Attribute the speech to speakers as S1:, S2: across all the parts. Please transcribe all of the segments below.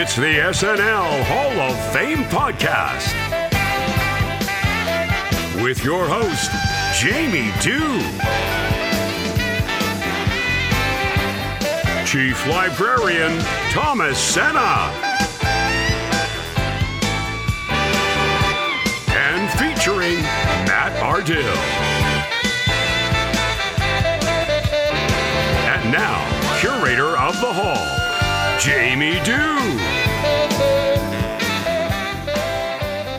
S1: It's the SNL Hall of Fame podcast with your host, Jamie Dew, Chief Librarian Thomas Senna, and featuring Matt Ardill. And now, curator of the hall, Jamie Dew.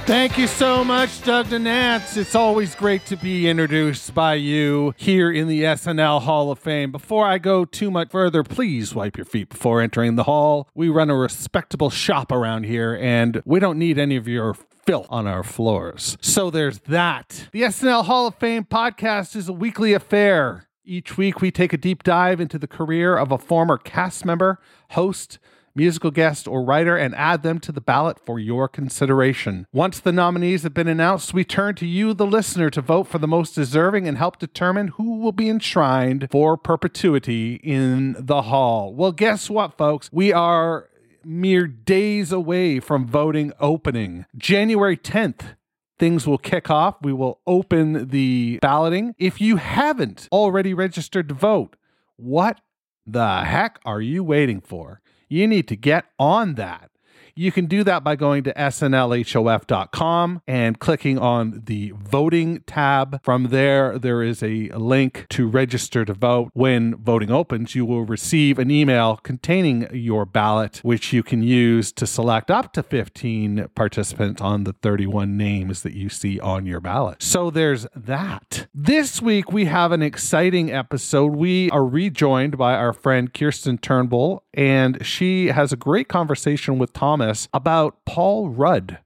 S2: Thank you so much, Doug Denantz. It's always great to be introduced by you here in the SNL Hall of Fame. Before I go too much further, please wipe your feet before entering the hall. We run a respectable shop around here, and we don't need any of your filth on our floors. So there's that. The SNL Hall of Fame podcast is a weekly affair. Each week, we take a deep dive into the career of a former cast member, host, musical guest, or writer and add them to the ballot for your consideration. Once the nominees have been announced, we turn to you, the listener, to vote for the most deserving and help determine who will be enshrined for perpetuity in the hall. Well, guess what, folks? We are mere days away from voting opening. January 10th things will kick off. We will open the balloting. If you haven't already registered to vote, what the heck are you waiting for? You need to get on that. You can do that by going to snlhof.com and clicking on the voting tab. From there, there is a link to register to vote. When voting opens, you will receive an email containing your ballot, which you can use to select up to 15 participants on the 31 names that you see on your ballot. So there's that. This week, we have an exciting episode. We are rejoined by our friend Kirsten Turnbull, and she has a great conversation with Thomas about Paul Rudd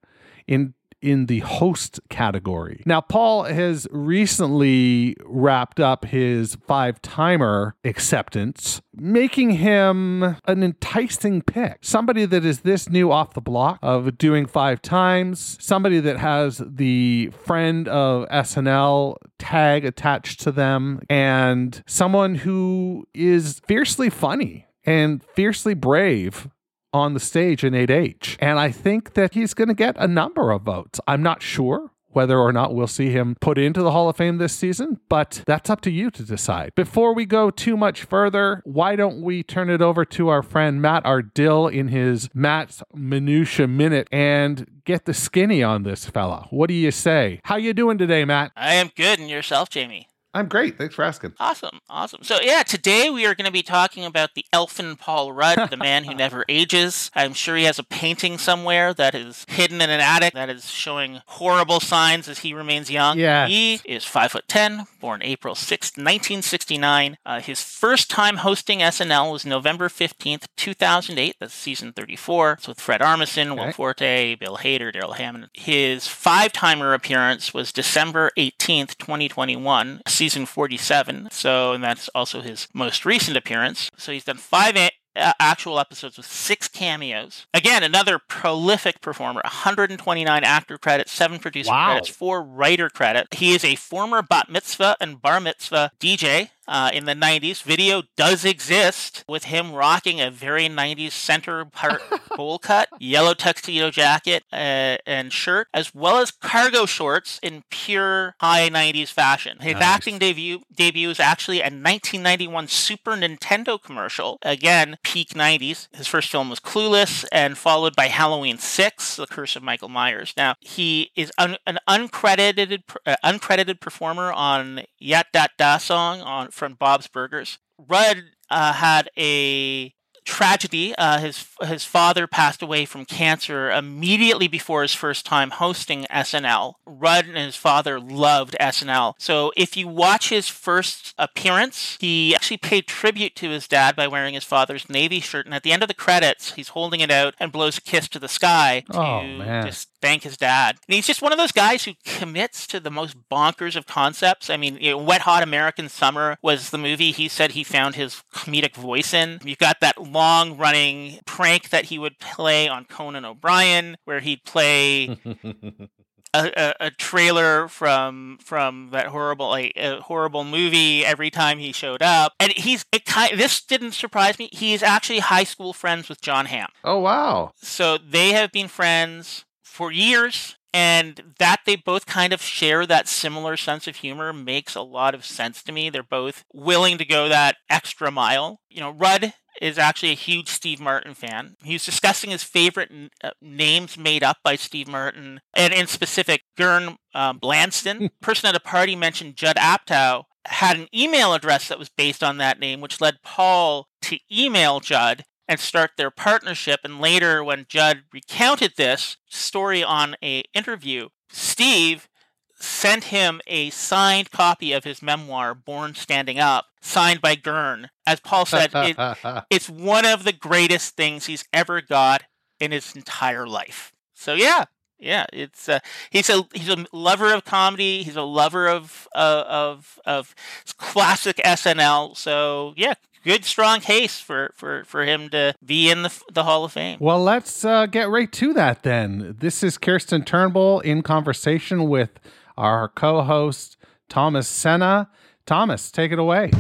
S2: in in the host category. Now, Paul has recently wrapped up his five timer acceptance, making him an enticing pick. Somebody that is this new off the block of doing five times, somebody that has the friend of SNL tag attached to them, and someone who is fiercely funny and fiercely brave on the stage in 8H. And I think that he's going to get a number of votes. I'm not sure whether or not we'll see him put into the Hall of Fame this season, but that's up to you to decide. Before we go too much further, why don't we turn it over to our friend Matt Ardill in his Matt's Minutia Minute and get the skinny on this fella. What do you say? How you doing today, Matt?
S3: I am good, and yourself, Jamie?
S2: I'm great. Thanks for asking.
S3: Awesome, awesome. So yeah, today we are going to be talking about the elfin Paul Rudd, the man who never ages. I'm sure he has a painting somewhere that is hidden in an attic that is showing horrible signs as he remains young.
S2: Yes.
S3: He is five foot ten, born April sixth, 1969. Uh, his first time hosting SNL was November 15th, 2008. That's season 34. It's with Fred Armisen, Will Forte, Bill Hader, Darrell Hammond. His five-timer appearance was December 18th, 2021, season 47. So, and that's also his most recent appearance. So he's done five a- actual episodes with six cameos. Again, another prolific performer. 129 actor credits, seven producer
S2: Wow.
S3: credits, four writer credit. He is a former bat mitzvah and bar mitzvah DJ. Uh, in the 90s, video does exist with him rocking a very 90s center part bowl cut, yellow tuxedo jacket, uh, and shirt, as well as cargo shorts in pure high 90s fashion. His
S2: Nice.
S3: acting debut debut is actually a 1991 Super Nintendo commercial. Again, peak 90s. His first film was Clueless, and followed by Halloween 6, The Curse of Michael Myers. Now, he is un- an uncredited uh, uncredited performer on Yat Dat Da song on from Bob's Burgers. Rudd uh, had a tragedy. Uh, his his father passed away from cancer immediately before his first time hosting SNL. Rudd and his father loved SNL. So if you watch his first appearance, he actually paid tribute to his dad by wearing his father's navy shirt. And at the end of the credits, he's holding it out and blows a kiss to the sky to
S2: Oh, man.
S3: just thank his dad. And he's just one of those guys who commits to the most bonkers of concepts. I mean, you know, Wet Hot American Summer was the movie he said he found his comedic voice in. You've got that long running prank that he would play on Conan O'Brien, where he'd play a, a, trailer from from that horrible like a horrible movie every time he showed up. And he's it kind this didn't surprise me. He's actually high school friends with Jon Hamm.
S4: Oh wow.
S3: So they have been friends for years, and that they both kind of share that similar sense of humor makes a lot of sense to me. They're both willing to go that extra mile. You know, Rudd is actually a huge Steve Martin fan. He was discussing his favorite n- uh, names made up by Steve Martin, and in specific, Gern uh, Blanston. person at a party mentioned Judd Apatow had an email address that was based on that name, which led Paul to email Judd and start their partnership. And later, when Judd recounted this story on a interview, Steve sent him a signed copy of his memoir, Born Standing Up, signed by Gern. As Paul said, it, it's one of the greatest things he's ever got in his entire life. So yeah, yeah, it's uh, he's a he's a lover of comedy. He's a lover of uh, of of classic SNL. So yeah, good strong case for for for him to be in the the Hall of Fame.
S2: Well, let's uh, get right to that then. This is Kirsten Turnbull in conversation with our co host, Thomas Senna. Thomas, take it away.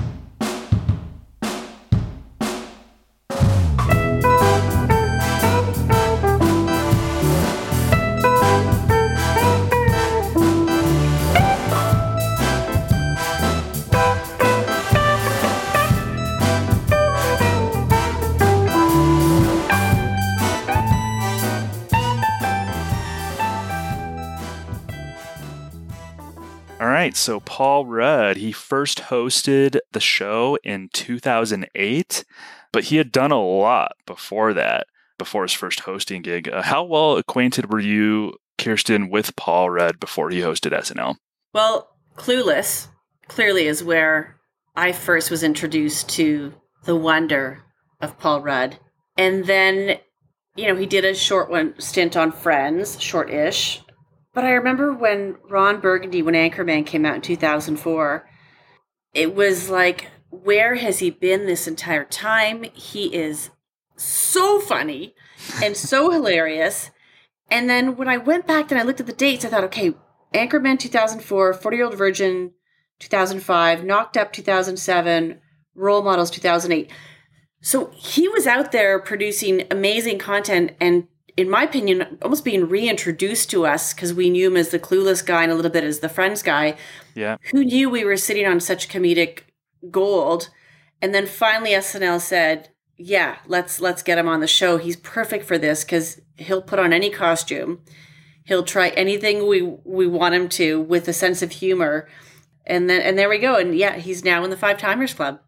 S5: Right, so Paul Rudd, he first hosted the show in 2008, but he had done a lot before that, before his first hosting gig. Uh, how well acquainted were you, Kirsten, with Paul Rudd before he hosted SNL?
S6: Well, Clueless clearly is where I first was introduced to the wonder of Paul Rudd. And then, you know, he did a short one stint on Friends, short ish. But I remember when Ron Burgundy, when Anchorman came out in 2004, it was like, where has he been this entire time? He is so funny and so hilarious. And then when I went back and I looked at the dates, I thought, okay, Anchorman 2004, 40 Year Old Virgin 2005, Knocked Up 2007, Role Models 2008. So he was out there producing amazing content and, in my opinion, almost being reintroduced to us because we knew him as the clueless guy and a little bit as the friends guy.
S5: Yeah.
S6: Who knew we were sitting on such comedic gold? And then finally SNL said, "Yeah, let's let's get him on the show. He's perfect for this because he'll put on any costume, he'll try anything we we want him to with a sense of humor." And then and there we go. And yeah, he's now in the Five Timers Club.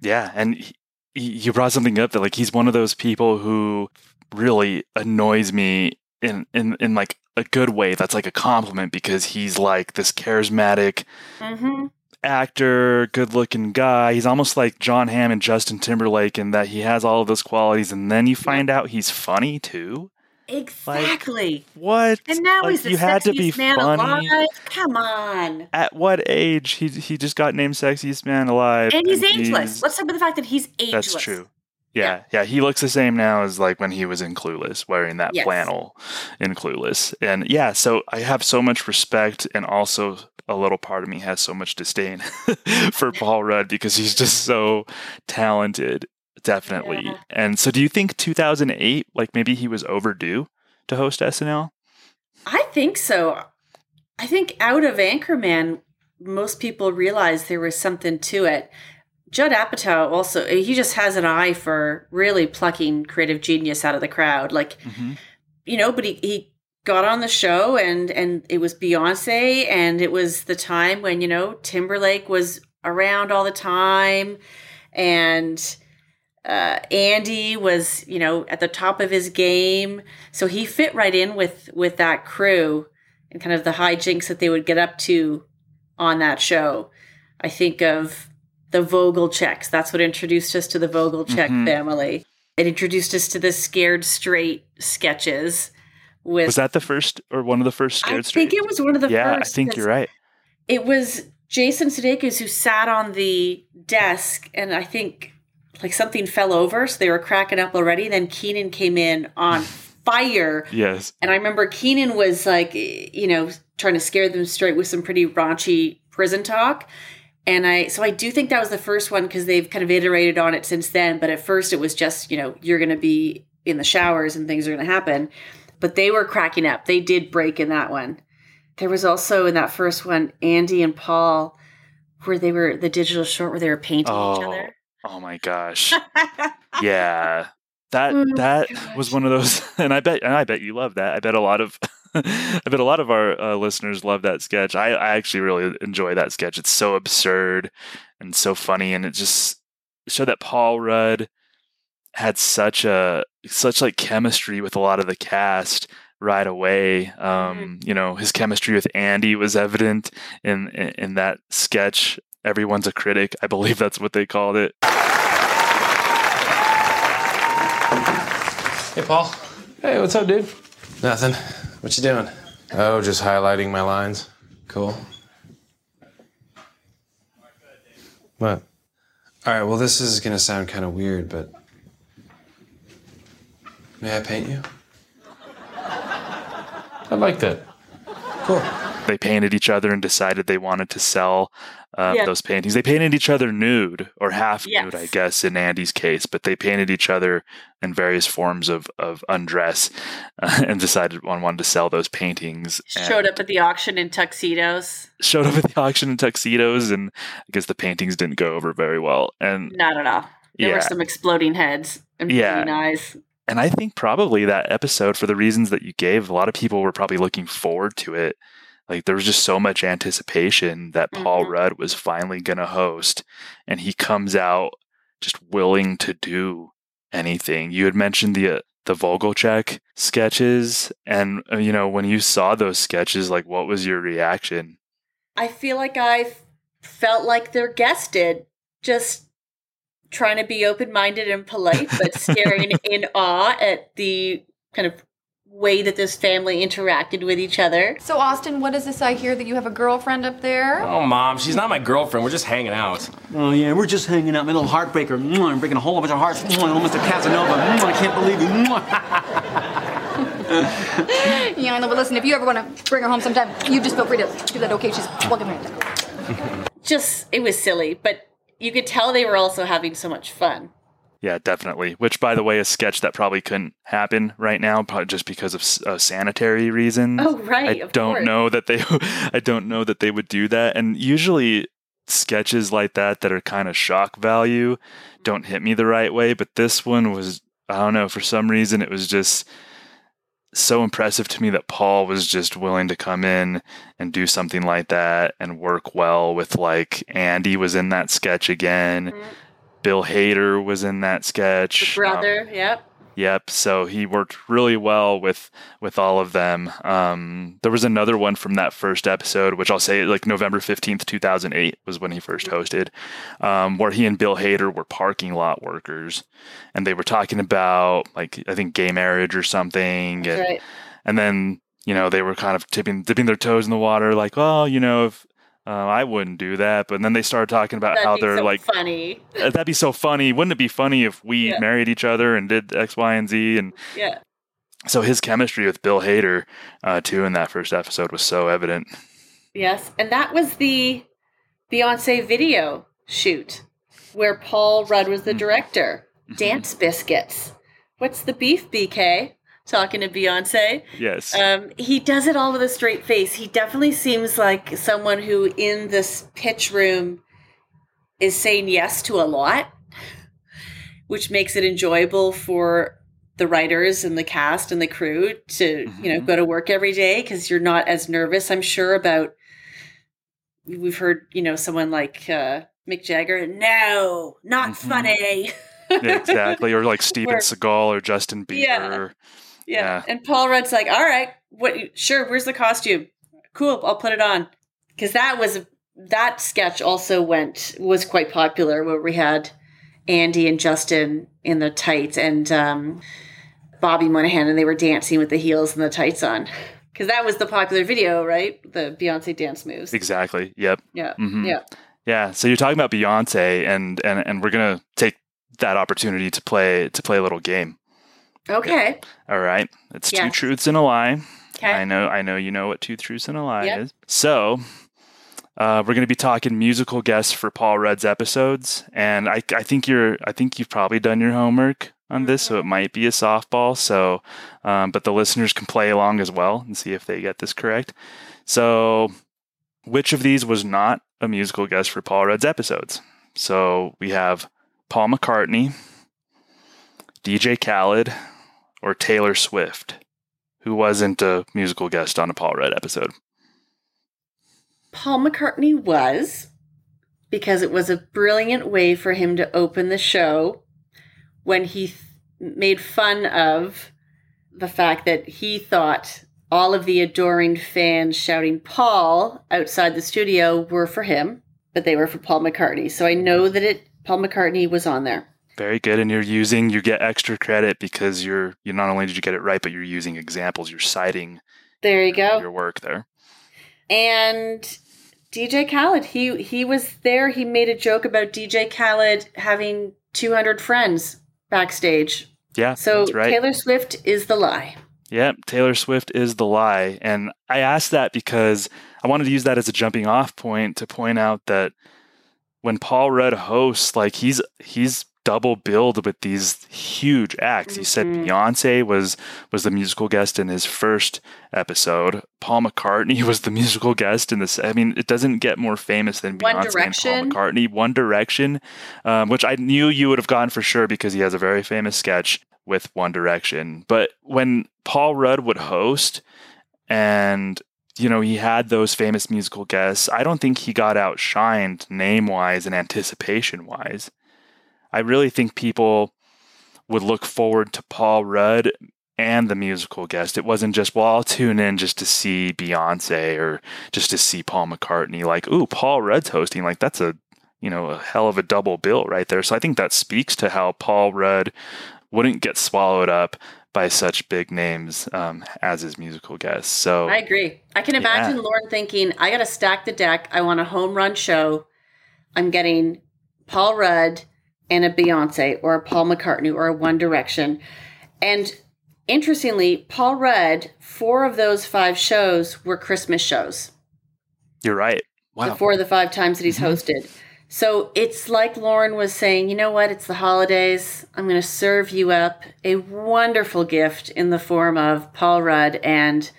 S5: Yeah, and he, he- you brought something up that like he's one of those people who really annoys me in in in like a good way. That's like a compliment because he's like this charismatic
S6: Mm-hmm.
S5: actor, good-looking guy. He's almost like Jon Hamm and Justin Timberlake in that he has all of those qualities, and then you find out he's funny too.
S6: Exactly.
S5: What?
S6: and now
S5: Like,
S6: he's the
S5: you had to
S6: sexiest
S5: be
S6: man
S5: funny.
S6: alive. Come on.
S5: At what age? He he just got named sexiest man alive,
S6: And he's ageless. Let's talk about the fact that he's ageless.
S5: That's true. Yeah, yeah, he looks the same now as like when he was in Clueless, wearing that
S6: Yes.
S5: flannel in Clueless. And yeah, so I have so much respect and also a little part of me has so much disdain for Paul Rudd because he's just so talented, definitely.
S6: Yeah.
S5: And so do you think 2008 like maybe he was overdue to host SNL?
S6: I think so. I think out of Anchorman, most people realized there was something to it. Judd Apatow also, he just has an eye for really plucking creative genius out of the crowd. Like,
S5: Mhm.
S6: you know, but he, he got on the show and and it was Beyonce and it was the time when, you know, Timberlake was around all the time and Uh, Andy was, you know, at the top of his game, so he fit right in with with that crew and kind of the hijinks that they would get up to on that show. I think of the Vogelchecks. That's what introduced us to the Vogelcheck
S5: Mhm.
S6: family. It introduced us to the Scared Straight sketches. With
S5: Was that the first or one of the first scared
S6: I
S5: scared
S6: think
S5: Straight?
S6: it was one of the
S5: yeah,
S6: first.
S5: I think you're right.
S6: It was Jason Sudeikis who sat on the desk, and I think like something fell over, so they were cracking up already. Then Kenan came in on fire,
S5: Yes.
S6: and I remember Kenan was like, you know, trying to scare them straight with some pretty raunchy prison talk. And I, so I do think that was the first one because they've kind of iterated on it since then. But at first it was just, you know, you're going to be in the showers and things are going to happen. But they were cracking up. They did break in that one. There was also in that first one, Andy and Paul, where they were the digital short where they were painting each
S5: Oh,
S6: other.
S5: oh my gosh. yeah. That
S6: Oh,
S5: that
S6: gosh.
S5: was one of those and I bet and I bet you love that. I bet a lot of I bet a lot of our uh, listeners love that sketch. I, I actually really enjoy that sketch. It's so absurd and so funny and it just showed that Paul Rudd had such a such like chemistry with a lot of the cast right away. Um, you know, his chemistry with Andy was evident in, in in that sketch. Everyone's a critic. I believe that's what they called it.
S4: Hey, Paul.
S7: Hey, what's up, dude?
S4: Nothing. What you doing?
S7: Oh, just highlighting my lines.
S4: Cool.
S7: What?
S4: All right. Well, this is gonna sound kind of weird, but may I paint you?
S7: I like that.
S4: Cool.
S5: They painted each other and decided they wanted to sell uh,
S6: Yeah.
S5: those paintings. They painted each other nude or half nude, I guess, in Andy's case, but they painted each other in various forms of, of undress uh, and decided one wanted to sell those paintings.
S6: Showed up at the auction in tuxedos.
S5: Showed up at the auction in tuxedos, and I guess the paintings didn't go over very well. And
S6: Not at all. There
S5: Yeah.
S6: were some exploding heads and
S5: Yeah.
S6: eyes.
S5: and I think probably that episode, for the reasons that you gave, a lot of people were probably looking forward to it. Like there was just so much anticipation that Paul
S6: Mhm.
S5: Rudd was finally going to host, and he comes out just willing to do anything. You had mentioned the uh, the Vogelcheck sketches, and uh, you know when you saw those sketches, like what was your reaction?
S6: I feel like I felt like their guest did, just trying to be open minded and polite, but staring in awe at the kind of way that this family interacted with each other.
S8: So, Austin, what is this I hear that you have a girlfriend up there?
S7: Oh, mom, she's not my girlfriend. We're just hanging out.
S9: Oh yeah, we're just hanging out, my little heartbreaker. I'm breaking a whole bunch of hearts. Mwah, little Mr. Casanova. Mwah, I can't believe you.
S8: Yeah, I know, but listen, if you ever want to bring her home sometime, you just feel free to do that, okay? She's welcome here.
S6: Just, it was silly, but you could tell they were also having so much fun.
S5: Yeah, definitely. Which, by the way, a sketch that probably couldn't happen right now, probably just because of uh, sanitary reasons.
S6: Oh, right.
S5: I don't
S6: course.
S5: know that they I don't know that they would do that. And usually sketches like that that are kind of shock value don't hit me the right way, but this one was I don't know, for some reason it was just so impressive to me that Paul was just willing to come in and do something like that and work well with like Andy was in that sketch again.
S6: Mhm.
S5: Bill Hader was in that
S6: The
S5: sketch. Um,
S6: brother, yep.
S5: Yep. So he worked really well with with all of them. Um, there was another one from that first episode, which I'll say like November fifteenth, two thousand eight, was when he first hosted, um, where he and Bill Hader were parking lot workers, and they were talking about like I think gay marriage or something, and,
S6: right.
S5: and then you know they were kind of tipping dipping their toes in the water, like, well, you know, if uh, I wouldn't do that, but then they started talking about
S6: That'd
S5: how they're
S6: so
S5: like
S6: funny.
S5: uh, that'd be so funny. Wouldn't it be funny if we
S6: Yeah.
S5: married each other and did X, Y, and Z? And
S6: Yeah.
S5: so his chemistry with Bill Hader, uh, too, in that first episode was so evident.
S6: Yes, and that was the Beyonce video shoot where Paul Rudd was the
S5: Mhm.
S6: director. Dance Biscuits. What's the beef, BK? Talking to Beyonce.
S5: Yes.
S6: Um, he does it all with a straight face. He definitely seems like someone who, in this pitch room, is saying yes to a lot, which makes it enjoyable for the writers and the cast and the crew to, you know,
S5: Mhm.
S6: go to work every day because you're not as nervous, I'm sure, about. We've heard, you know, someone like uh, Mick Jagger. No, not
S5: Mhm.
S6: funny.
S5: Yeah, exactly. Or like Steven
S6: Where-
S5: Seagal or Justin Bieber.
S6: Yeah. Yeah.
S5: Yeah.
S6: And Paul Rudd's like, all right, what? Sure. Where's the costume? Cool. I'll put it on. Because that was that sketch also went was quite popular where we had Andy and Justin in the tights and um, Bobby Moynihan and they were dancing with the heels and the tights on. Because that was the popular video, right? The Beyonce dance moves.
S5: Exactly. Yep.
S6: Yeah.
S5: Mhm.
S6: Yeah.
S5: Yeah. So you're talking about Beyonce, and and and we're gonna take that opportunity to play to play a little game.
S6: Okay.
S5: All right. It's two truths and a lie.
S6: Okay.
S5: I know. I know. You know what two truths and a lie
S6: Yep.
S5: is. So. Uh, we're going to be talking musical guests for Paul Rudd's episodes, and I, I think you're, I think you've probably done your homework on this, so it might be a softball. So, um, but the listeners can play along as well and see if they get this correct. So, which of these was not a musical guest for Paul Rudd's episodes? So we have Paul McCartney, DJ Khaled, or Taylor Swift, who wasn't a musical guest on a Paul Rudd episode.
S6: Paul McCartney was because it was a brilliant way for him to open the show when he th- made fun of the fact that he thought all of the adoring fans shouting Paul outside the studio were for him, but they were for Paul McCartney. So I know that it Paul McCartney was on there.
S5: Very good, and you're using you get extra credit because you're you not only did you get it right, but you're using examples. You're citing
S6: There you go.
S5: your work there.
S6: And DJ Khaled, he he was there. He made a joke about DJ Khaled having 200 friends backstage.
S5: Yeah,
S6: So
S5: that's right.
S6: Taylor Swift is the lie.
S5: Yep, Taylor Swift is the lie. And I asked that because I wanted to use that as a jumping off point to point out that when Paul Rudd hosts, like he's he's double billed with these huge acts. He said
S6: Mhm.
S5: Beyonce was was the musical guest in his first episode. Paul McCartney was the musical guest in this. I mean, it doesn't get more famous than
S6: One
S5: Beyonce
S6: Direction.
S5: and Paul McCartney. One Direction, um, which I knew you would have gone for sure because he has a very famous sketch with One Direction. But when Paul Rudd would host and you know, he had those famous musical guests. I don't think he got outshined name wise and anticipation wise. I really think people would look forward to Paul Rudd and the musical guest. It wasn't just, well, I'll tune in just to see Beyonce or just to see Paul McCartney. Like, ooh, Paul Rudd's hosting. Like, that's a, you know, a hell of a double bill right there. So I think that speaks to how Paul Rudd wouldn't get swallowed up by such big names um, as his musical guests. So
S6: I agree. I can imagine
S5: Yeah.
S6: Lorne thinking, I got to stack the deck. I want a home run show. I'm getting Paul Rudd and a Beyonce or a Paul McCartney or a One Direction. And interestingly, Paul Rudd, four of those five shows were Christmas shows.
S5: you're right.
S6: the four of the five times that he's
S5: Mhm.
S6: hosted. So it's like Lorne was saying, you know what? It's the holidays. I'm going to serve you up a wonderful gift in the form of Paul Rudd and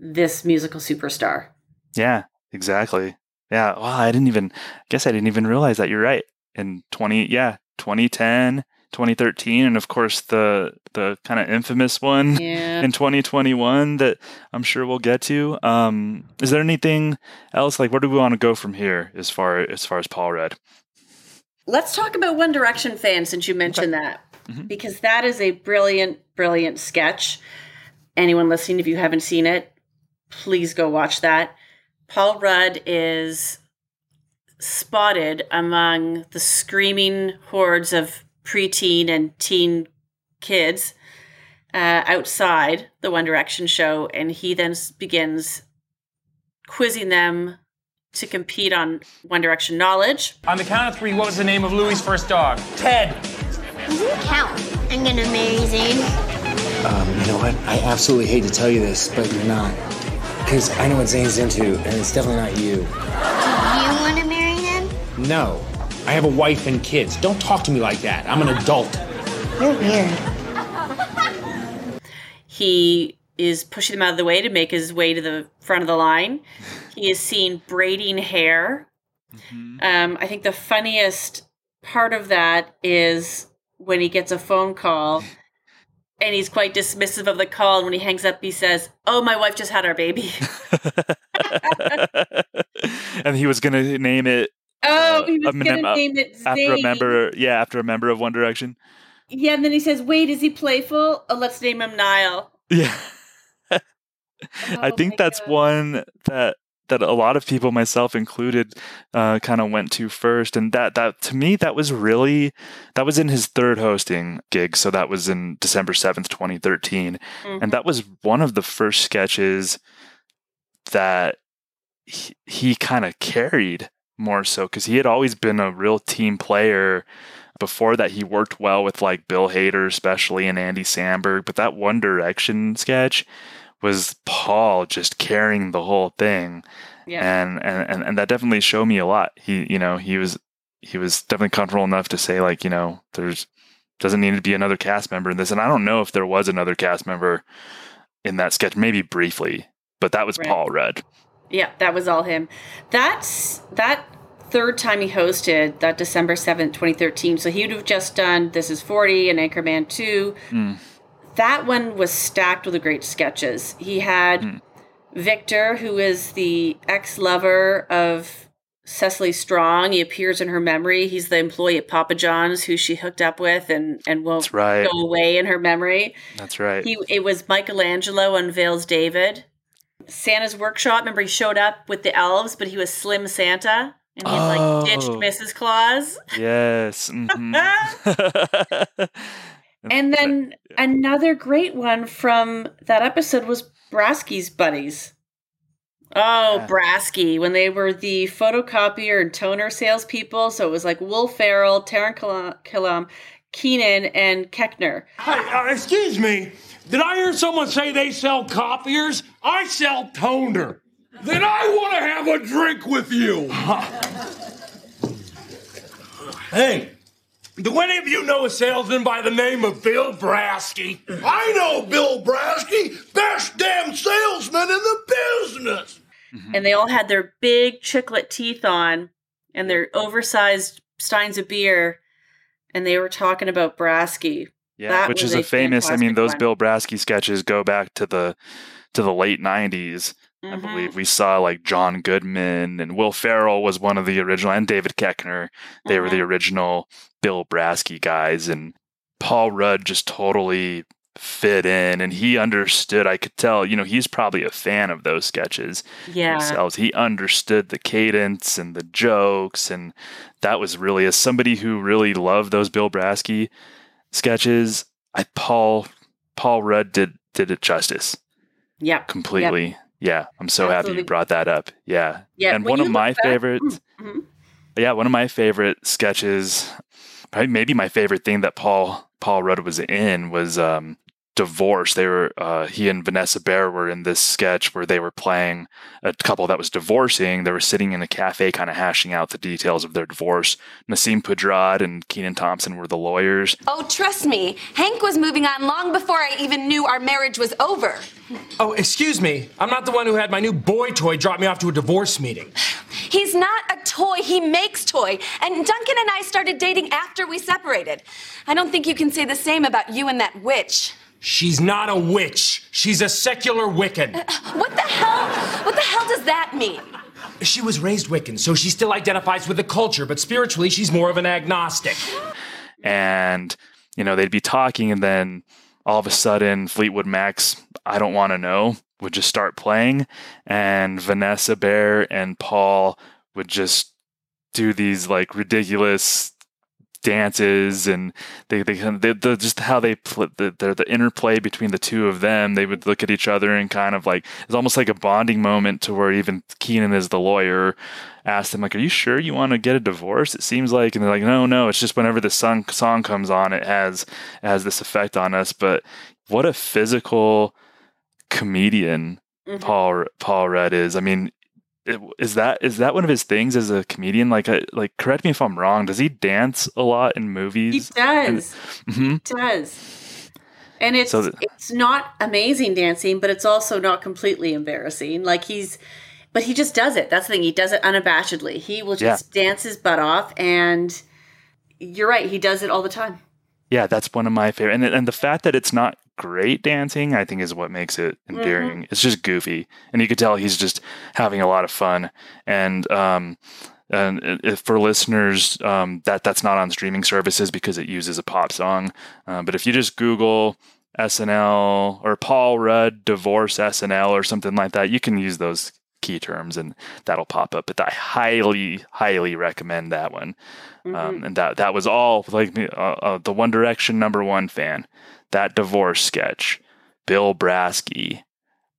S6: this musical superstar.
S5: Yeah, exactly. Yeah. Wow. I didn't even, I guess I didn't even realize that. You're right. In 20, yeah, 2010, 2013, and of course the, the kind of infamous one
S6: Yeah.
S5: in 2021 that I'm sure we'll get to. Um, is there anything else? Like, where do we want to go from here as far, as far as Paul Rudd?
S6: Let's talk about One Direction fans since you mentioned that,
S5: Mhm.
S6: because that is a brilliant, brilliant sketch. Anyone listening, if you haven't seen it, please go watch that. Paul Rudd is spotted among the screaming hordes of preteen and teen kids uh, outside the One Direction show, and he then begins quizzing them to compete on One Direction knowledge.
S10: On the count of three, what was the name of Louis' first dog? Ted.
S11: Doesn't count. I'm gonna marry Zayn.
S12: Um, you know what? I absolutely hate to tell you this, but you're not. Because I know what Zayn's into, and it's definitely not you. No. I have a wife and kids. Don't talk to me like that. I'm an adult.
S11: You're weird.
S6: He is pushing them out of the way to make his way to the front of the line. He is seen braiding hair. Um, I think the funniest part of that is when he gets a phone call and he's quite dismissive of the call. And when he hangs up, he says, Oh, my wife just had our baby.
S5: and he was going to name it
S6: Oh, he was
S5: Eminem,
S6: gonna
S5: uh,
S6: name it
S5: after a member, yeah, after a member of One Direction.
S6: Yeah, and then he says, "Wait, is he playful? Oh, let's name him Niall."
S5: Yeah. I
S6: Oh
S5: think
S6: my
S5: that's one that that a lot of people, myself included, uh, kind of went to first, and that that to me that was really that was in his third hosting gig, so that was in December seventh, twenty thirteen,
S6: Mhm.
S5: and that was one of the first sketches that he, he kind of carried more so because he had always been a real team player. Before that, he worked well with like Bill Hader, especially, and Andy Samberg. But that One Direction sketch was Paul just carrying the whole thing,
S6: Yeah.
S5: and, and and and that definitely showed me a lot. He, you know, he was he was definitely comfortable enough to say like, you know, there's doesn't need to be another cast member in this, and I don't know if there was another cast member in that sketch, maybe briefly, but that was
S6: Right.
S5: Paul Rudd.
S6: Yeah, that was all him. That's that third time he hosted that December 7th, 2013. So he would have just done This Is 40 and Anchorman 2.
S5: Mm.
S6: That one was stacked with great sketches. He had
S5: Hmm.
S6: Victor, who is the ex lover of Cecily Strong. He appears in her memory. He's the employee at Papa John's who she hooked up with and, and won't
S5: right.
S6: go away in her memory.
S5: That's right.
S6: He it was Michelangelo unveils David. Santa's workshop. Remember, he showed up with the elves, but he was Slim Santa, and he like ditched
S5: Oh.
S6: Mrs. Claus.
S5: yes. mhm.
S6: And then another great one from that episode was Brasky's buddies. Oh, Brasky, when they were the photocopier and toner salespeople. So it was like Will Ferrell, Killam, Killam, Kenan, and Koechner.
S13: Hey, uh, excuse me. Did I hear someone say they sell copiers? I sell toner. Then I want to have a drink with you. hey, do any of you know a salesman by the name of Bill Brasky? I know Bill Brasky, best damn salesman in the business.
S6: and they all had their big chiclet teeth on and their oversized steins of beer, and they were talking about Brasky.
S5: Yeah,
S6: That
S5: which is a famous. I mean, those
S6: one.
S5: Bill Brasky sketches go back to the to the late '90s. I
S6: Mhm.
S5: believe we saw like John Goodman and Will Ferrell was one of the original, and David Koechner. They were the
S6: Mm-hmm.
S5: original Bill Brasky guys, and Paul Rudd just totally fit in, and he understood. I could tell, you know, he's probably a fan of those sketches
S6: Yeah.
S5: themselves. He understood the cadence and the jokes, and that was really as somebody who really loved those Bill Brasky sketches. I Paul Paul Rudd did did it justice
S6: Yeah.
S5: completely. Yeah, I'm so happy you brought that up. Yeah,
S6: Yeah,
S5: and
S6: when
S5: one of my
S6: back-
S5: favorites.
S6: Mhm.
S5: Yeah, one of my favorite sketches, probably maybe my favorite thing that Paul Paul Rudd was in was um, divorce. They were uh, he and Vanessa Bayer were in this sketch where they were playing a couple that was divorcing. They were sitting in a cafe, kind of hashing out the details of their divorce. Nasim Pedrad and Kenan Thompson were the lawyers.
S14: Oh, trust me, Hank was moving on long before I even knew our marriage was over.
S7: Oh, excuse me. I'm not the one who had my new boy toy drop me off to a divorce meeting.
S14: He's not a toy, he makes toy. And Duncan and I started dating after we separated. I don't think you can say the same about you and that witch.
S7: She's not a witch. She's a secular Wiccan.
S14: Uh, what the hell? What the hell does that mean?
S7: She was raised Wiccan, so she still identifies with the culture, but spiritually, she's more of an agnostic.
S5: and you know they'd be talking and then all of a sudden fleetwood mac's i don't want to know would just start playing and vanessa bayer and paul would just do these like ridiculous dances and they they, of- they just how they pl- the, the the interplay between the two of them they would look at each other and kind of like it's almost like a bonding moment to where even Kenan as the lawyer asked him like are you sure you want to get a divorce? It seems like and they're like no no it's just whenever the song song comes on it has it has this effect on us. But what a physical comedian
S6: Mm-hmm.
S5: Paul Paul Rudd is. I mean is that is that one of his things as a comedian? Like, like correct me if I'm wrong. Does he dance a lot in movies?
S6: He does.
S5: hmm
S6: He does. And it's
S5: So th-
S6: it's not amazing dancing, but it's also not completely embarrassing. Like he's but he just does it. That's the thing. He does it unabashedly. He will just dance his butt off and you're right, he does it all the time.
S5: Yeah, that's one of my favorite. And and the fact that it's not great dancing, I think, is what makes it endearing. It's just goofy, and you could tell he's just having a lot of fun. And um, And if for listeners, um, that that's not on streaming services because it uses a pop song. Uh, but if you just Google SNL or Paul Rudd divorce SNL or something like that, you can use those key terms and that'll pop up. But I highly, highly recommend that one. Um, and that that was all like uh, uh, the One Direction number one fan. That divorce sketch, Bill Brasky.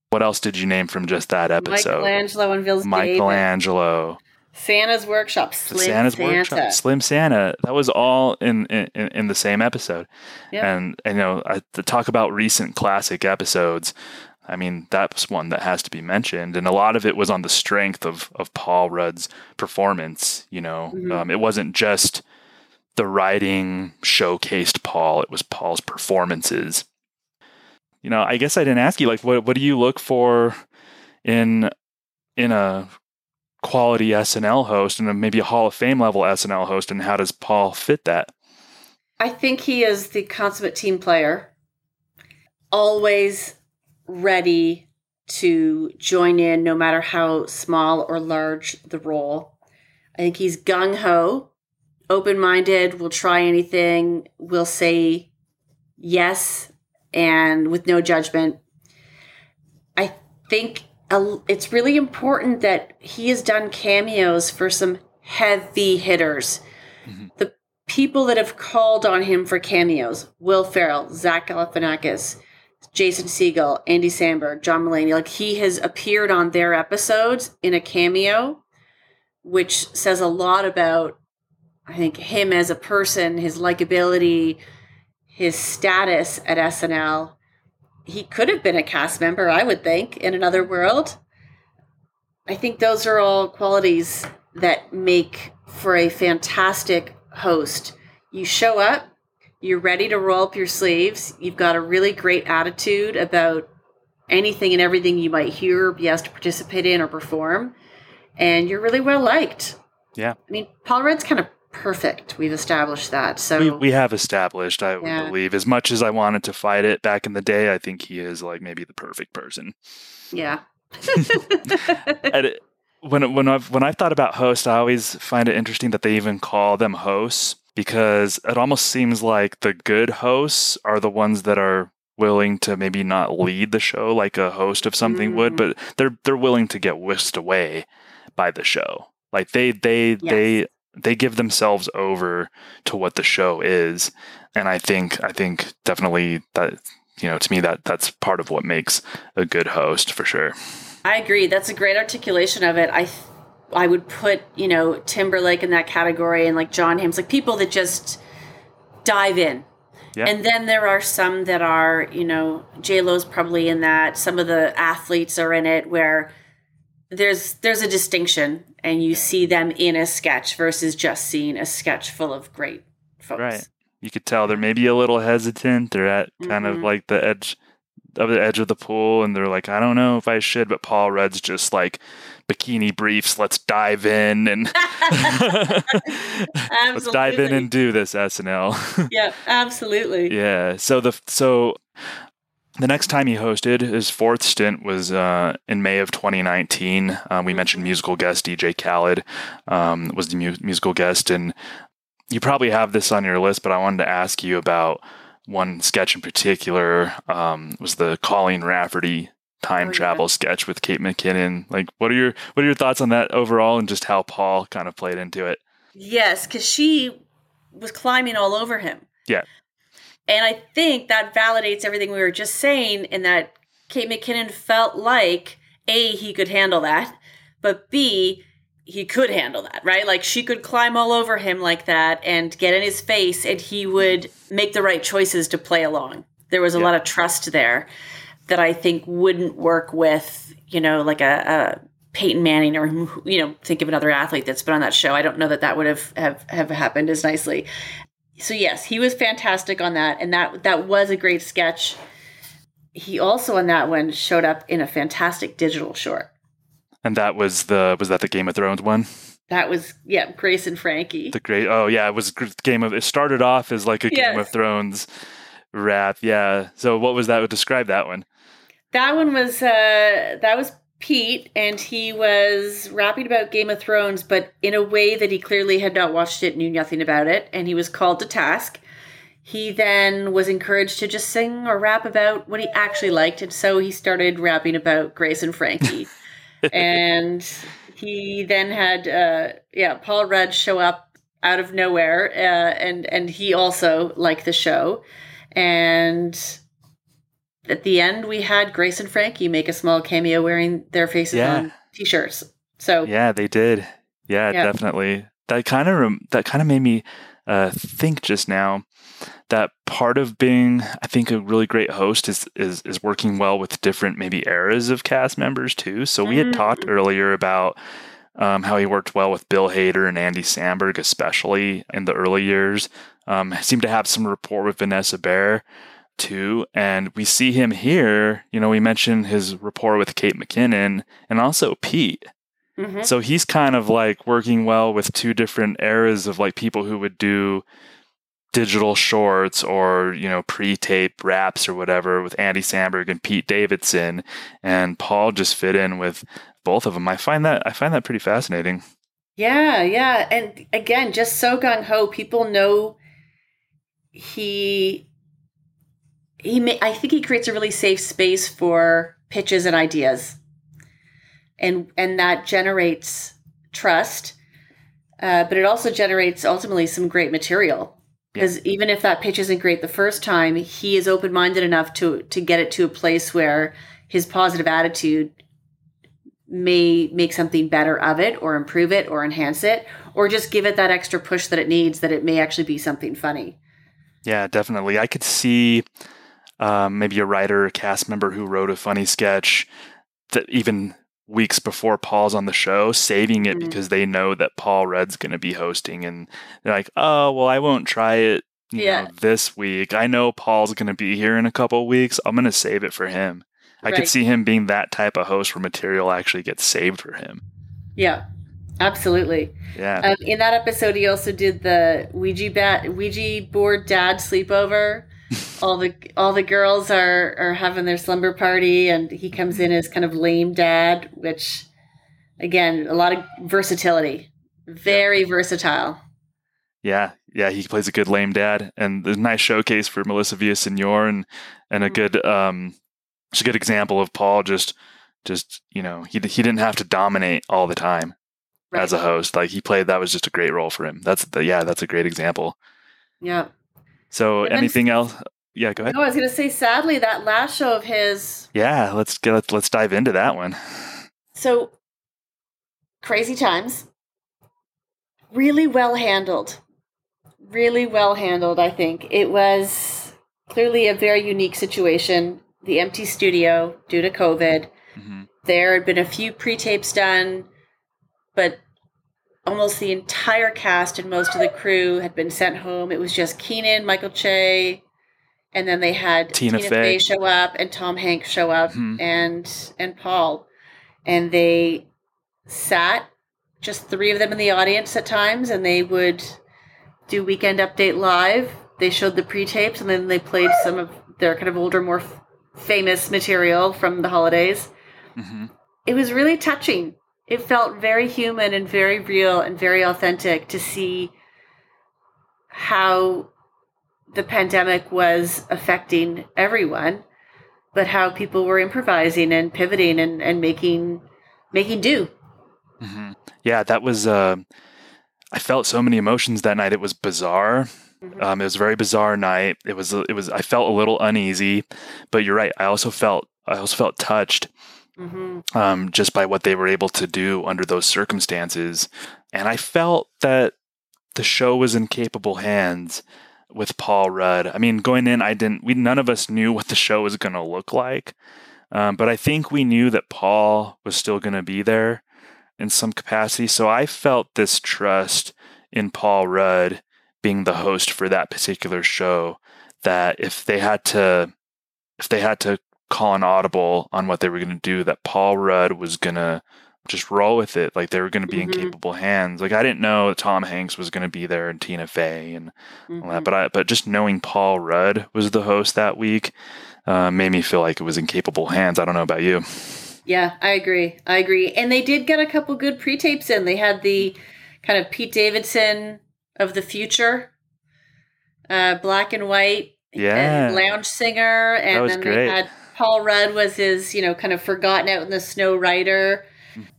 S5: What else did you name from just that episode?
S6: Michelangelo and.
S5: Michelangelo.
S6: Santa's Workshop. Slim
S5: Santa's
S6: Santa.
S5: Workshop, Slim Santa. That was all in in, in the same episode.
S6: Yep.
S5: And, and you know, I, to talk about recent classic episodes, I mean, that's one that has to be mentioned, and a lot of it was on the strength of of Paul Rudd's performance. You know,
S6: Mhm.
S5: um, it wasn't just the writing showcased Paul; it was Paul's performances. You know, I guess I didn't ask you like, what what do you look for in in a quality SNL host and a, maybe a Hall of Fame level SNL host, and how does Paul fit that?
S6: I think he is the consummate team player, always ready to join in no matter how small or large the role. I think he's gung ho, open minded, will try anything, will say yes, and with no judgment. I think it's really important that he has done cameos for some heavy hitters. Mm-hmm. The people that have called on him for cameos Will Ferrell, Zach Galifianakis, Jason Segel, Andy Samberg, John Mulaney like he has appeared on their episodes in a cameo, which says a lot about, I think, him as a person, his likability, his status at SNL. He could have been a cast member, I would think, in another world. I think those are all qualities that make for a fantastic host. You show up, you're ready to roll up your sleeves, you've got a really great attitude about anything and everything you might hear or be asked to participate in or perform, and you're really well liked.
S5: Yeah.
S6: I mean, Paul Rudd's kind of perfect. We've established that. So
S5: we, we have established, I
S6: Yeah.
S5: believe, as much as I wanted to fight it back in the day, I think he is like maybe the perfect person.
S6: yeah.
S5: When when I've when I've thought about hosts, I always find it interesting that they even call them hosts because it almost seems like the good hosts are the ones that are willing to maybe not lead the show like a host of something would,
S6: Mm.
S5: but they're they're willing to get whisked away by the show. Like they they they they give themselves over to what the show is, and I think I think definitely that you know to me that that's part of what makes a good host for sure.
S6: I agree. That's a great articulation of it. I th- I would put, you know, Timberlake in that category and like Jon Hamm's like people that just dive in.
S5: Yeah.
S6: And then there are some that are, you know, J Lo's probably in that. Some of the athletes are in it where there's there's a distinction and you see them in a sketch versus just seeing a sketch full of great folks.
S5: Right. You could tell they're maybe a little hesitant. They're at kind of
S6: Mhm.
S5: like the edge of the edge of the pool, and they're like, I don't know if I should. But Paul Rudd's just like bikini briefs. Let's dive in and let's dive in and do this SNL.
S6: yeah, absolutely.
S5: yeah. So the so the next time he hosted his fourth stint was uh, in May of 2019. Um, we mentioned musical guest DJ Khaled um, was the mu- musical guest, and you probably have this on your list, but I wanted to ask you about one sketch in particular. Um, was the Colleen Rafferty time
S6: Oh, yeah.
S5: travel sketch with Kate McKinnon? Like, what are your what are your thoughts on that overall, and just how Paul kind of played into it?
S6: Yes, because she was climbing all over him.
S5: Yeah.
S6: And I think that validates everything we were just saying, in that Kate McKinnon felt like A, he could handle that, but B, he could handle that, right? Like she could climb all over him like that and get in his face, and he would make the right choices to play along. There was a lot of trust there that I think wouldn't work with, you know, like a, a Peyton Manning or, you know, think of another athlete that's been on that show. I don't know that that would have, have, have happened as nicely. So yes, he was fantastic on that. And that, that was a great sketch. He also on that one showed up in a fantastic digital short.
S5: And that was the was that the Game of Thrones one?
S6: That was, yeah, Grace and Frankie.
S5: The great. Oh yeah, it was Game of. It started off as like a Game of Thrones rap. Yeah. So what was that? Describe that one.
S6: That one was uh that was Pete, and he was rapping about Game of Thrones, but in a way that he clearly had not watched it, knew nothing about it, and he was called to task. He then was encouraged to just sing or rap about what he actually liked, and so he started rapping about Grace and Frankie. and he then had, uh, yeah, Paul Rudd show up out of nowhere, uh, and and he also liked the show, and at the end we had Grace and Frankie make a small cameo wearing their faces
S5: Yeah.
S6: on t-shirts. So
S5: Yeah, they did. Yeah,
S6: Yeah.
S5: definitely. That kind of rem- that kind of made me uh, think just now that part of being, I think, a really great host is is is working well with different maybe eras of cast members too. So we had talked earlier about um, how he worked well with Bill Hader and Andy Samberg, especially in the early years. Um, seemed to have some rapport with Vanessa Bayer too, and we see him here. You know, we mentioned his rapport with Kate McKinnon and also Pete.
S6: Mhm.
S5: So he's kind of like working well with two different eras of like people who would do digital shorts or, you know, pre-tape raps or whatever with Andy Samberg and Pete Davidson and Paul just fit in with both of them. I find that I find that pretty fascinating.
S6: Yeah, yeah. And again, just so gung ho, people know he he ma- I think he creates a really safe space for pitches and ideas. And and that generates trust. Uh, but it also generates ultimately some great material. Because even if that pitch isn't great the first time, he is open minded enough to to get it to a place where his positive attitude may make something better of it or improve it or enhance it or just give it that extra push that it needs that it may actually be something funny.
S5: Yeah, definitely. I could see um, maybe a writer or cast member who wrote a funny sketch that even weeks before Paul's on the show, saving it because they know that Paul Rudd's going to be hosting, and they're like, "Oh, well, I won't try it."
S6: Yeah.
S5: know, this week. I know Paul's going to be here in a couple weeks. I'm going to save it for him. I could see him being that type of host where material actually gets saved for him.
S6: Yeah. Absolutely.
S5: Yeah.
S6: Um, in that episode, he also did the Ouija bat, Ouija board dad sleepover. All the all the girls are are having their slumber party, and he comes in as kind of lame dad, which again, a lot of versatility. Very versatile.
S5: Yeah, yeah, he plays a good lame dad, and there's a nice showcase for Melissa Villasenor, and and a good um, it's a good example of Paul just just you know he he didn't have to dominate all the time as a host. Like he played that was just a great role for him. That's the yeah, that's a great example.
S6: Yeah.
S5: So
S6: And then-
S5: anything else? Yeah, go ahead.
S6: No, I was gonna say, sadly, that last show of his
S5: Yeah, let's get let's, let's dive into that one.
S6: So, crazy times. Really well handled. Really well handled, I think. It was clearly a very unique situation. The empty studio due to COVID. Mm-hmm. There had been a few pre tapes done, but almost the entire cast and most of the crew had been sent home. It was just Kenan, Michael Che, and then they had
S5: Tina
S6: Tina,
S5: Fey.
S6: Fey show up and Tom Hanks show up
S5: Mhm.
S6: and and Paul, and they sat just three of them in the audience at times, and they would do Weekend Update live. They showed the pre tapes, and then they played some of their kind of older, more f- famous material from the holidays. It was really touching. It felt very human and very real and very authentic to see how the pandemic was affecting everyone, but how people were improvising and pivoting and, and making making do.
S5: hmm Yeah, that was. Uh, I felt so many emotions that night. It was bizarre. Um, it was a very bizarre night. It was. It was. I felt a little uneasy, but you're right. I also felt. I also felt touched
S6: Mm-hmm.
S5: um, just by what they were able to do under those circumstances, and I felt that the show was in capable hands with Paul Rudd. I mean, going in, I didn't. We none of us knew what the show was going to look like, um, but I think we knew that Paul was still going to be there in some capacity. So I felt this trust in Paul Rudd being the host for that particular show. That if they had to, if they had to call an audible on what they were going to do, that Paul Rudd was going to just roll with it. Like they were going to be in
S6: Mhm.
S5: capable hands. Like I didn't know Tom Hanks was going to be there and Tina Fey and all
S6: Mm-hmm.
S5: that, but I but just knowing Paul Rudd was the host that week uh, made me feel like it was in capable hands. I don't know about you.
S6: Yeah, I agree. I agree. And they did get a couple good pre tapes in. They had the kind of Pete Davidson of the future, uh, black and white,
S5: Yeah.
S6: and lounge singer. And
S5: was
S6: then
S5: great.
S6: they had Paul Rudd was his, you know, kind of forgotten out in the snow rider.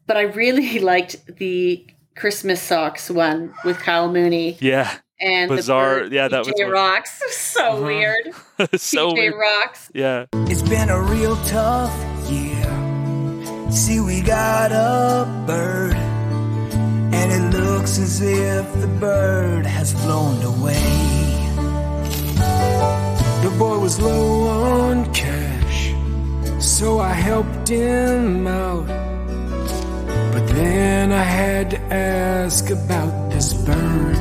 S6: But I really liked the Christmas socks one with Kyle Mooney.
S5: Yeah.
S6: And
S5: Bizarre.
S6: The,
S5: yeah, that was
S6: PJ
S5: one-
S6: Rocks. So
S5: Uh-huh.
S6: weird.
S5: so
S6: PJ
S5: weird.
S6: Rocks.
S5: Yeah.
S15: It's been a real tough year. See, we got a bird, and it looks as if the bird has flown away.
S16: The boy was low on cash, so I helped him out. But then I had to ask about this bird.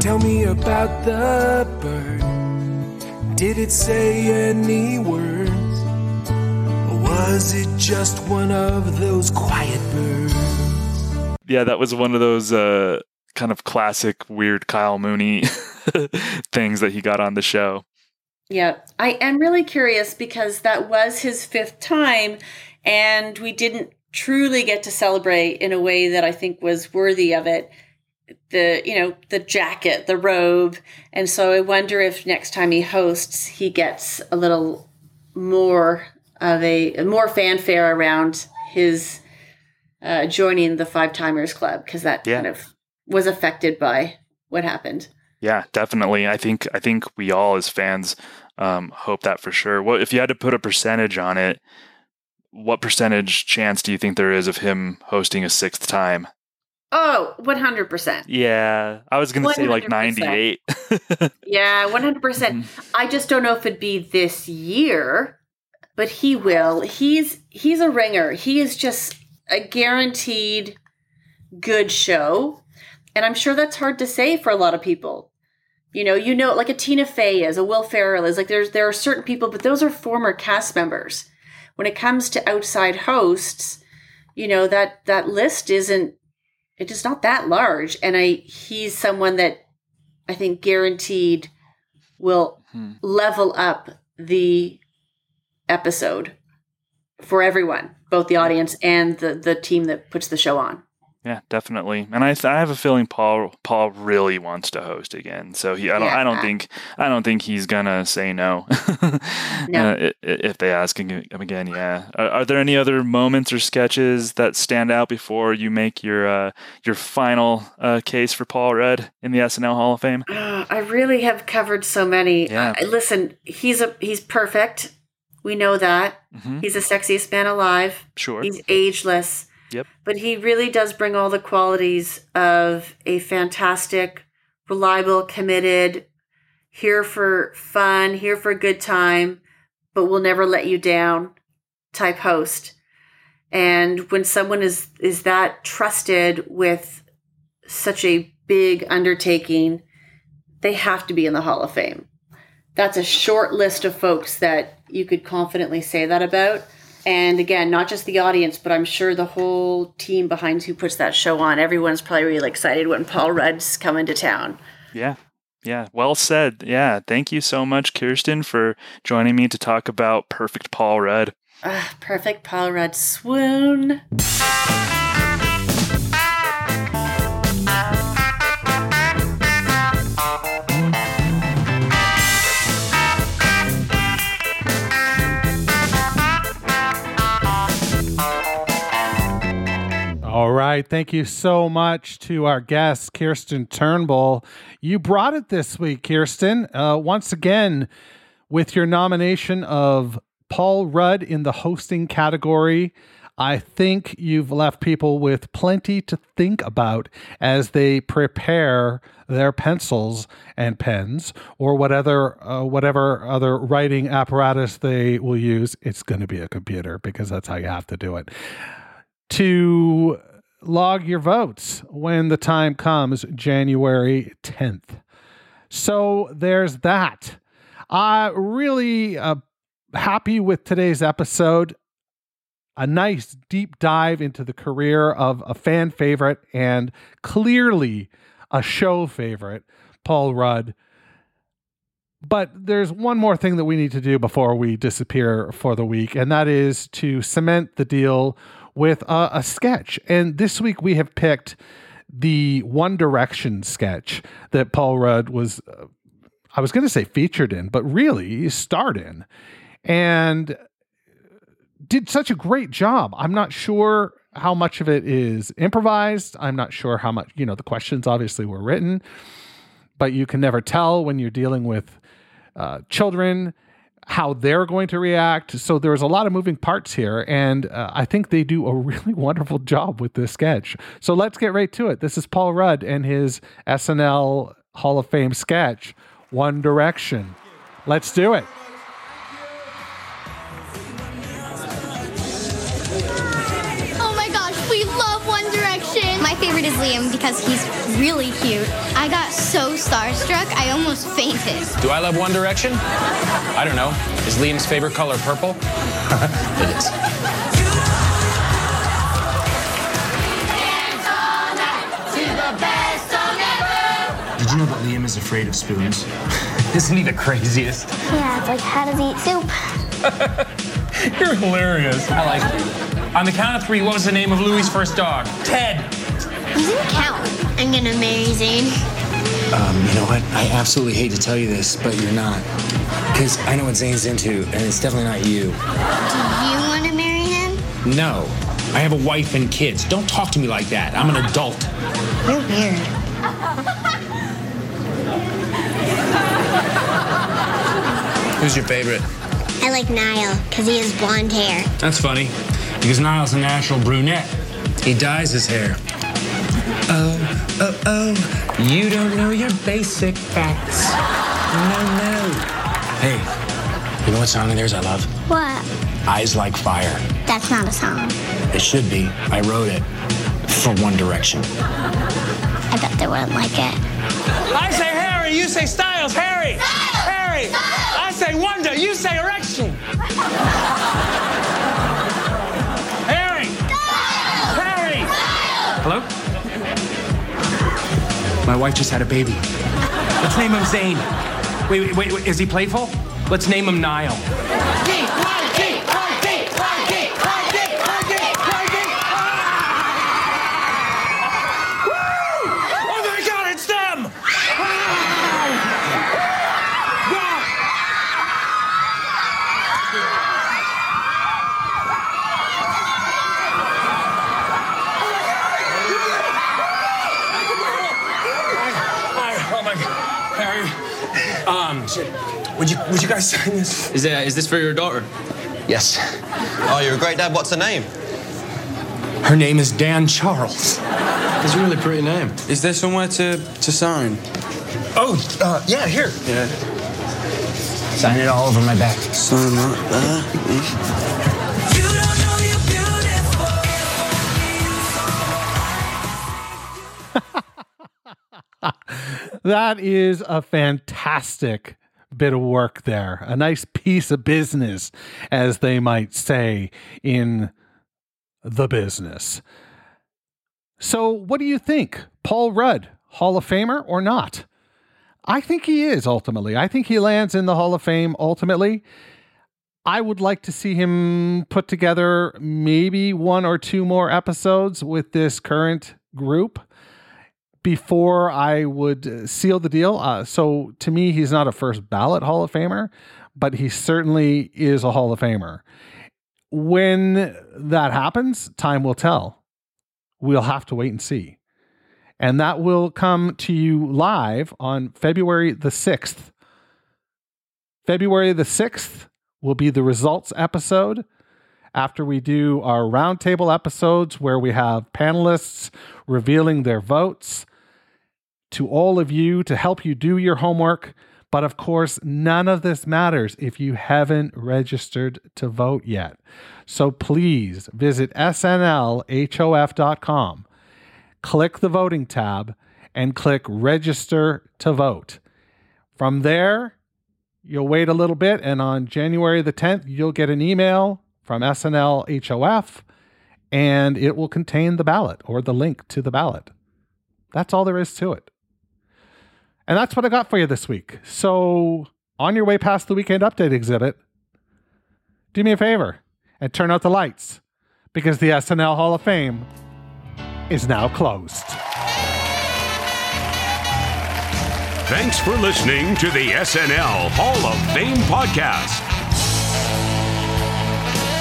S16: Tell me about the bird. Did it say any words? Or was it just one of those quiet birds?
S5: Yeah, that was one of those uh, kind of classic weird Kyle Mooney things that he got on the show.
S6: Yeah, I am really curious because that was his fifth time, and we didn't truly get to celebrate in a way that I think was worthy of it. The you know the jacket, the robe, and so I wonder if next time he hosts, he gets a little more of a more fanfare around his uh, joining the Five Timers Club because that
S5: Yeah.
S6: kind of was affected by what happened.
S5: Yeah, definitely. I think I think we all as fans um, hope that for sure. What if you had to put a percentage on it? What percentage chance do you think there is of him hosting a sixth time?
S6: Oh, 100%.
S5: Yeah, I was gonna say like
S6: 100%.
S5: ninety-eight.
S6: Yeah, 100%. percent I just don't know if it'd be this year, but he will. He's he's a ringer. He is just a guaranteed good show. And I'm sure that's hard to say for a lot of people. You know, you know like a Tina Fey is, a Will Ferrell is, like there's there are certain people, but those are former cast members. When it comes to outside hosts, you know, that that list isn't it is not that large and I he's someone that I think guaranteed will hmm. level up the episode for everyone, both the audience and the the team that puts the show on.
S5: Yeah, definitely. And I, th- I have a feeling Paul Paul really wants to host again. So he I don't I don't think I don't think he's gonna say no.
S6: No.
S5: Uh, if they ask him again, yeah. Are, are there any other moments or sketches that stand out before you make your uh, your final uh, case for Paul Rudd in the SNL Hall of Fame?
S6: I really have covered so many.
S5: Yeah.
S6: Listen, he's a he's perfect. We know that.
S5: Mhm.
S6: He's the sexiest man alive.
S5: Sure.
S6: He's ageless.
S5: Yep.
S6: But he really does bring all the qualities of a fantastic, reliable, committed, here for fun, here for a good time, but will never let you down type host. And when someone is is that trusted with such a big undertaking, they have to be in the Hall of Fame. That's a short list of folks that you could confidently say that about. And again, not just the audience, but I'm sure the whole team behind who puts that show on. Everyone's probably really excited when Paul Rudd's coming to town.
S5: Yeah. Yeah. Well said. Yeah. Thank you so much, Kirsten, for joining me to talk about Perfect Paul Rudd.
S6: Ah, perfect Paul Rudd swoon.
S2: Right. Thank you so much to our guest, Kirsten Turnbull. You brought it this week, Kirsten. Uh, once again, with your nomination of Paul Rudd in the hosting category. I think you've left people with plenty to think about as they prepare their pencils and pens or whatever uh, whatever other writing apparatus they will use. It's going to be a computer because that's how you have to do it. To log your votes when the time comes, January 10th. So there's that. Uh, really uh, happy with today's episode. A nice deep dive into the career of a fan favorite and clearly a show favorite, Paul Rudd. But there's one more thing that we need to do before we disappear for the week, and that is to cement the deal with a, a sketch. And this week we have picked the One Direction sketch that Paul Rudd was, uh, I was going to say featured in, but really starred in. And did such a great job. I'm not sure how much of it is improvised. I'm not sure how much, you know, the questions obviously were written, but you can never tell when you're dealing with uh, children how they're going to react. So there's a lot of moving parts here, and uh, I think they do a really wonderful job with this sketch. So let's get right to it. This is Paul Rudd and his SNL Hall of Fame sketch, One Direction. Let's do it.
S11: Favorite is Liam because he's really cute. I got so starstruck, I almost fainted.
S10: Do I love One Direction? I don't know. Is Liam's favorite color purple? it is.
S7: Did you know that Liam is afraid of spoons? Isn't he the craziest?
S11: Yeah, it's like how does he eat soup?
S10: You're hilarious. I like it. On the count of three, what was the name of Louis' first dog? Ted.
S11: He didn't count. I'm gonna marry Zayn.
S12: Um, you know what? I absolutely hate to tell you this, but you're not. Because I know what Zayn's into, and it's definitely not you.
S11: Do you wanna marry him?
S7: No. I have a wife and kids. Don't talk to me like that. I'm an adult.
S11: You're weird.
S7: Who's your favorite?
S11: I like Niall because he has blonde hair.
S7: That's funny. Because Niall's a natural brunette. He dyes his hair. Oh, oh, oh. You don't know your basic facts. No, no. Hey, you know what song of theirs I love?
S11: What?
S7: Eyes Like Fire.
S11: That's not a song.
S7: It should be. I wrote it for One Direction.
S11: I bet they wouldn't like it.
S10: I say Harry, you say Styles. Harry! Harry! I say Wonder, you say Erection.
S7: My wife just had a baby. Let's name him Zayn. Wait, wait, wait, is he playful? Let's name him Niall.
S10: Oh my god, it's them! Oh my god, Harry.
S7: Um, would you guys sign this?
S17: Is, uh, this for your daughter?
S7: Yes.
S17: Oh, you're a great dad. What's her name?
S7: Her name is Dan Charles.
S4: It's a really pretty name. Is there somewhere to, to sign?
S7: Oh, uh, yeah, here.
S4: Yeah.
S7: Sign it all over my back.
S4: Sign that there.
S2: That is a fantastic bit of work there. A nice piece of business, as they might say in the business. So, what do you think? Paul Rudd, Hall of Famer or not? I think he is ultimately. I think he lands in the Hall of Fame ultimately. I would like to see him put together maybe one or two more episodes with this current group before I would uh, seal the deal. Uh, so to me, he's not a first ballot Hall of Famer, but he certainly is a Hall of Famer. When that happens, time will tell. We'll have to wait and see. And that will come to you live on February the 6th. February the 6th will be the results episode after we do our roundtable episodes where we have panelists revealing their votes to all of you to help you do your homework. But of course, none of this matters if you haven't registered to vote yet. So please visit snlhof.com, click the voting tab, and click register to vote. From there, you'll wait a little bit, and on January the 10th, you'll get an email from SNL HOF, and it will contain the ballot or the link to the ballot. That's all there is to it. And that's what I got for you this week. So on your way past the weekend update exhibit, do me a favor and turn out the lights because the SNL Hall of Fame is now closed.
S1: Thanks for listening to the SNL Hall of Fame podcast.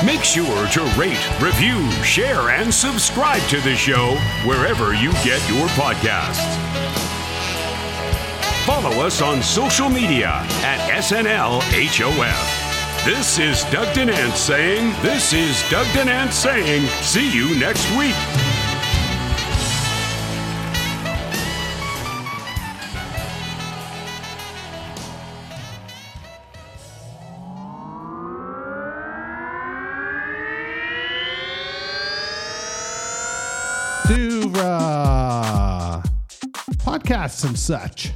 S1: Make sure to rate, review, share, and subscribe to the show wherever you get your podcasts. Follow us on social media at SNLHOF. This is Doug Denant saying, This is Doug Denant saying, see you next week.
S18: Podcasts and such.